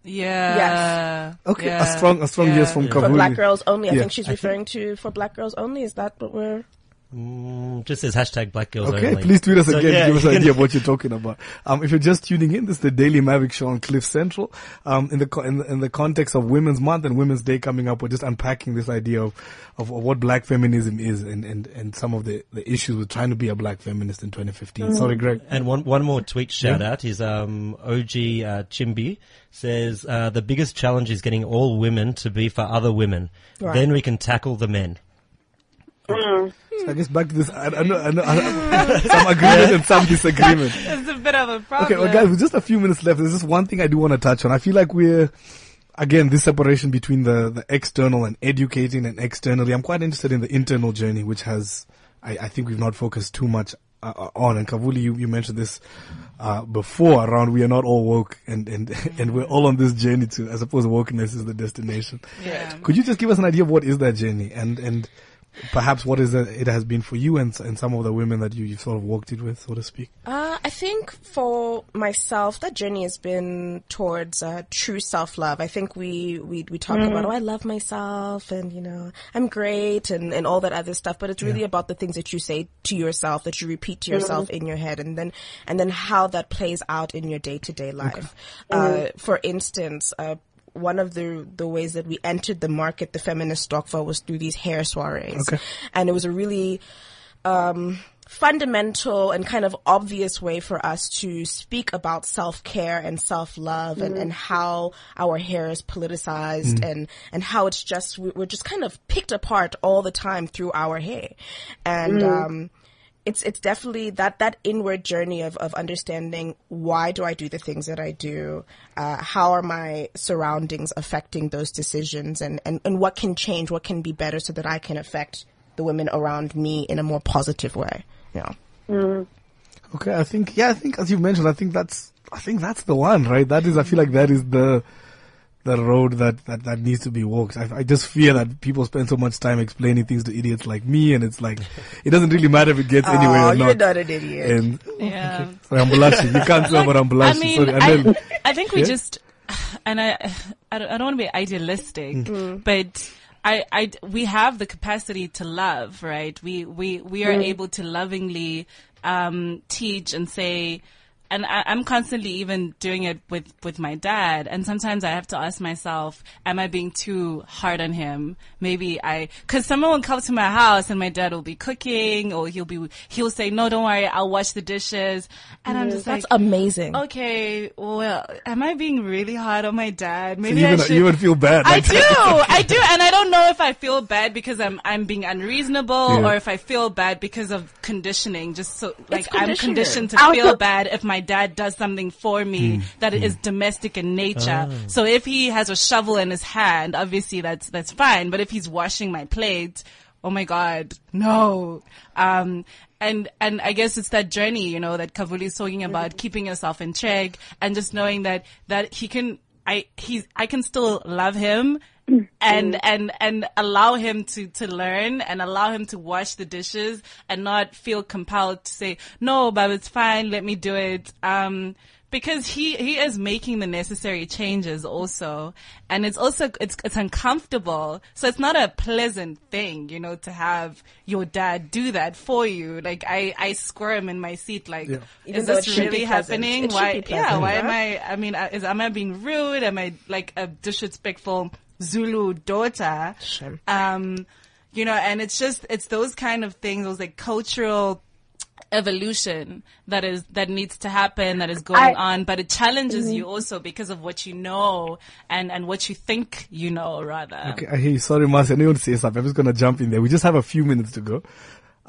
Yeah. Yes. Okay, Yeah. a strong, a strong Yeah. yes from For Kavuli." black girls only. I Yeah. think she's referring to for black girls only. Is that what we're? Mm, just says hashtag black girls Okay, only. please tweet us So, again. yeah, give us an idea of what you're talking about. Um, if you're just tuning in, this is the Daily Maverick Show on Cliff Central. Um, in the co- in the, in the context of Women's Month and Women's Day coming up, we're just unpacking this idea of of, of what Black feminism is and, and and some of the the issues with trying to be a Black feminist in 2015. Sorry, Greg. And one one more tweet shout out is um, OG uh, Chimbi says uh, the biggest challenge is getting all women to be for other women. Right. Then we can tackle the men. So I guess back to this. I, I know, I know, I, some agreement and some disagreement. It's a bit of a problem. Okay, well, guys, with just a few minutes left, there's just one thing I do want to touch on. I feel like we're, again, this separation between the, the external and educating and externally. I'm quite interested in the internal journey, which has, I, I think we've not focused too much uh, uh, on. And Kavuli, you, you mentioned this, uh, before around we are not all woke and, and, and we're all on this journey to, I suppose wokeness is the destination. Yeah. Could you just give us an idea of what is that journey and, and perhaps what is it, it has been for you and, and some of the women that you, you've sort of walked it with, so to speak? Uh, I think for myself, that journey has been towards uh, true self-love. I think we we, we talk about, oh, I love myself, and you know, I'm great, and, and all that other stuff. But it's really about the things that you say to yourself, that you repeat to yourself in your head, and then and then how that plays out in your day-to-day life. Uh, for instance, uh, one of the the ways that we entered the market, the feminist Stokvel, was through these hair soirees, Okay. and it was a really um, fundamental and kind of obvious way for us to speak about self-care and self-love and, and how our hair is politicized and, and how it's just, we- we're just kind of picked apart all the time through our hair. And, um, it's it's definitely that that inward journey of of understanding why do I do the things that I do, uh, how are my surroundings affecting those decisions, and, and and what can change, what can be better, so that I can affect the women around me in a more positive way. Yeah. Okay, I think yeah, I think as you mentioned, I think that's I think that's the one, right? That is I feel like that is the the road that that, that needs to be walked. I, I just fear that people spend so much time explaining things to idiots like me, and it's like it doesn't really matter if it gets anywhere oh, or you're not. not an idiot. And Yeah. sorry, I'm blushing. You can't say, but I'm I mean, sorry, I, Anel. I think we Yeah? just, and I, I don't, I don't want to be idealistic, Mm. but I, I, we have the capacity to love, right? We, we, we are able to lovingly, um, teach and say, and I, I'm constantly even doing it with, with my dad. And sometimes I have to ask myself, am I being too hard on him? Maybe I, cause someone will come to my house and my dad will be cooking or he'll be, he'll say, no, don't worry, I'll wash the dishes. And I'm just mm, That's like, amazing. Okay, well, am I being really hard on my dad? So Maybe you I would, should. you would feel bad. I do, I do, and I don't know if I feel bad because I'm I'm being unreasonable Yeah. or if I feel bad because of conditioning. Just so like I'm conditioned to feel bad if my dad does something for me hmm. that hmm. is domestic in nature. Ah. So if he has a shovel in his hand, obviously that's that's fine. But if he's washing my plate, oh my god, no. Um, and and I guess it's that journey, you know, that Kavuli is talking about, mm-hmm. keeping yourself in check and just knowing that that he can, I he's I can still love him. And, and, and allow him to, to learn and allow him to wash the dishes and not feel compelled to say, no, but it's fine. Let me do it. Um, because he, he is making the necessary changes also. And it's also, it's, it's uncomfortable. So it's not a pleasant thing, you know, to have your dad do that for you. Like I, I squirm in my seat like, Yeah. Is this really happening? Why, be yeah, pleasant, why am? I, I mean, uh, is, am I being rude? Am I like a disrespectful Zulu daughter? Sure. Um, you know, and it's just, it's those kind of things, those like cultural evolution that is, that needs to happen, that is going I- on, but it challenges Mm-hmm. you also because of what you know and, and what you think you know rather. Okay, I hear you. Sorry, Mase. I know you want to say something. I'm just going to jump in there. We just have a few minutes to go.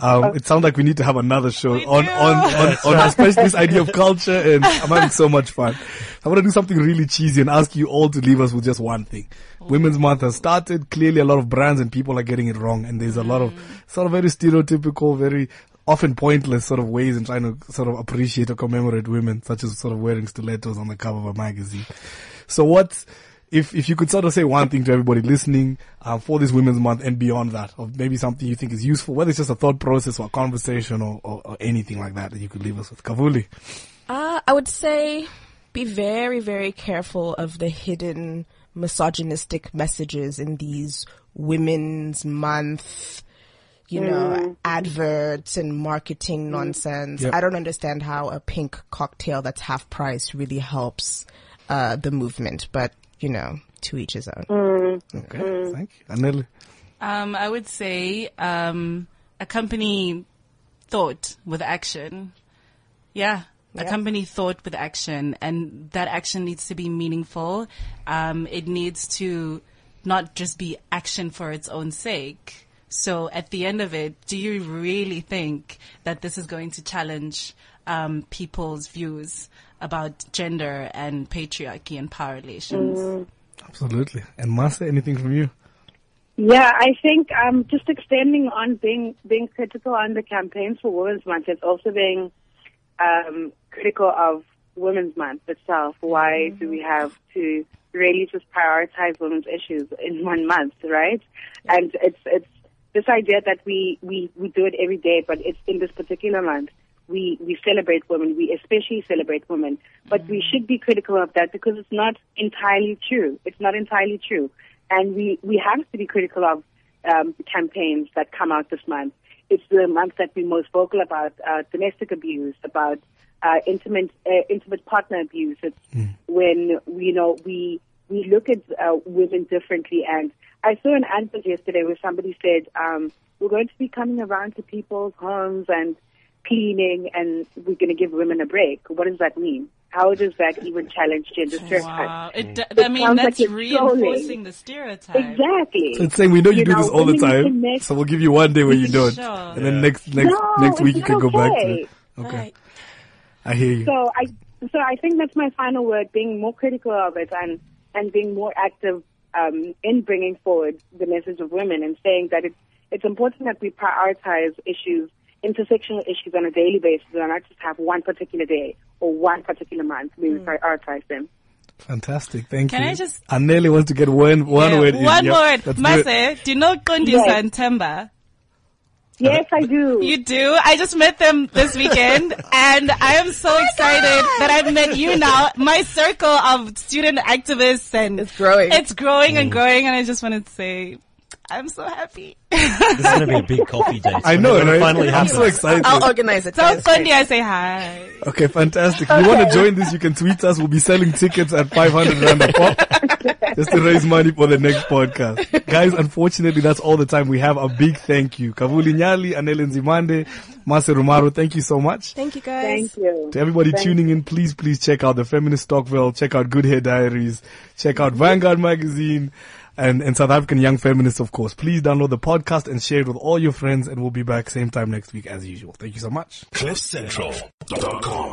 Um, it sounds like we need to have another show We on, do. on, on, on especially this idea of culture and I'm having so much fun. I want to do something really cheesy and ask you all to leave us with just one thing. Women's Month has started. Clearly a lot of brands and people are getting it wrong and there's a lot of sort of very stereotypical, very often pointless sort of ways in trying to sort of appreciate or commemorate women, such as sort of wearing stilettos on the cover of a magazine. So what, if, if you could sort of say one thing to everybody listening, uh, for this Women's Month and beyond that, or maybe something you think is useful, whether it's just a thought process or a conversation or, or, or anything like that that you could leave us with. Kavuli. Uh, I would say be very, very careful of the hidden misogynistic messages in these Women's Month, you know, adverts and marketing nonsense. Yep. I don't understand how a pink cocktail that's half price really helps uh, the movement, but you know, to each his own. Okay, thank you. Anel. Um, I would say um, accompany thought with action. Yeah, accompany thought with action, and that action needs to be meaningful. Um, it needs to not just be action for its own sake. So at the end of it, do you really think that this is going to challenge um, people's views about gender and patriarchy and power relations? Absolutely. And Mase, anything from you? Yeah, I think um, just extending on being being critical on the campaigns for Women's Month is also being um, critical of Women's Month itself. Why do we have to really just prioritize women's issues in one month, right? And it's it's this idea that we, we, we do it every day, but it's in this particular month. We, we celebrate women. We especially celebrate women. But we should be critical of that because it's not entirely true. It's not entirely true. And we, we have to be critical of um, campaigns that come out this month. It's the month that we're most vocal about uh, domestic abuse, about uh, intimate uh, intimate partner abuse. It's when you know we we look at uh, women differently. And I saw an advert yesterday where somebody said, um, we're going to be coming around to people's homes and cleaning and we're going to give women a break. What does that mean? How does that even challenge gender stereotypes? Wow. It, d- It I mean, sounds that's like reinforcing trolling. the stereotype. Exactly. So it's saying we know you, You do know, this all the time, connect- so we'll give you one day where you don't, Sure. and then next next No, next week you can go back to. okay. it. Okay, Right. I hear you. So I, so I think that's my final word: being more critical of it and and being more active um, in bringing forward the message of women and saying that it's it's important that we prioritize issues, intersectional issues, on a daily basis, and not just have one particular day or one particular month where we mm. prioritize them. Fantastic, thank Can you. I just- I nearly want to get one one Yeah, word. in. One Yep, word. let's do. Mase, do you know Kundisa Yes. and Temba? Yes, I do. You do? I just met them this weekend and I am so oh excited that I've met you now. My circle of student activists and It's growing. It's growing and mm. growing and I just wanted to say I'm so happy. This is going to be a big coffee date. I know, when it right? finally I'm happens. so excited. I'll organize it. So guys. Kundi, I say hi. Okay, fantastic. If you want to join this, you can tweet us. We'll be selling tickets at 500 Rand a pop just to raise money for the next podcast. Guys, unfortunately, that's all the time we have. A big thank you. Kavuli Nyali, Anele Nzimande, Mase Ramaru, thank you so much. Thank you guys. Thank you. To everybody Thank tuning in, please, please check out the Feminist Stokvel, check out Good Hair Diaries, check out Vanguard Magazine, and, and South African Young Feminists, of course. Please download the podcast and share it with all your friends, and we'll be back same time next week as usual. Thank you so much. CliffCentral.com.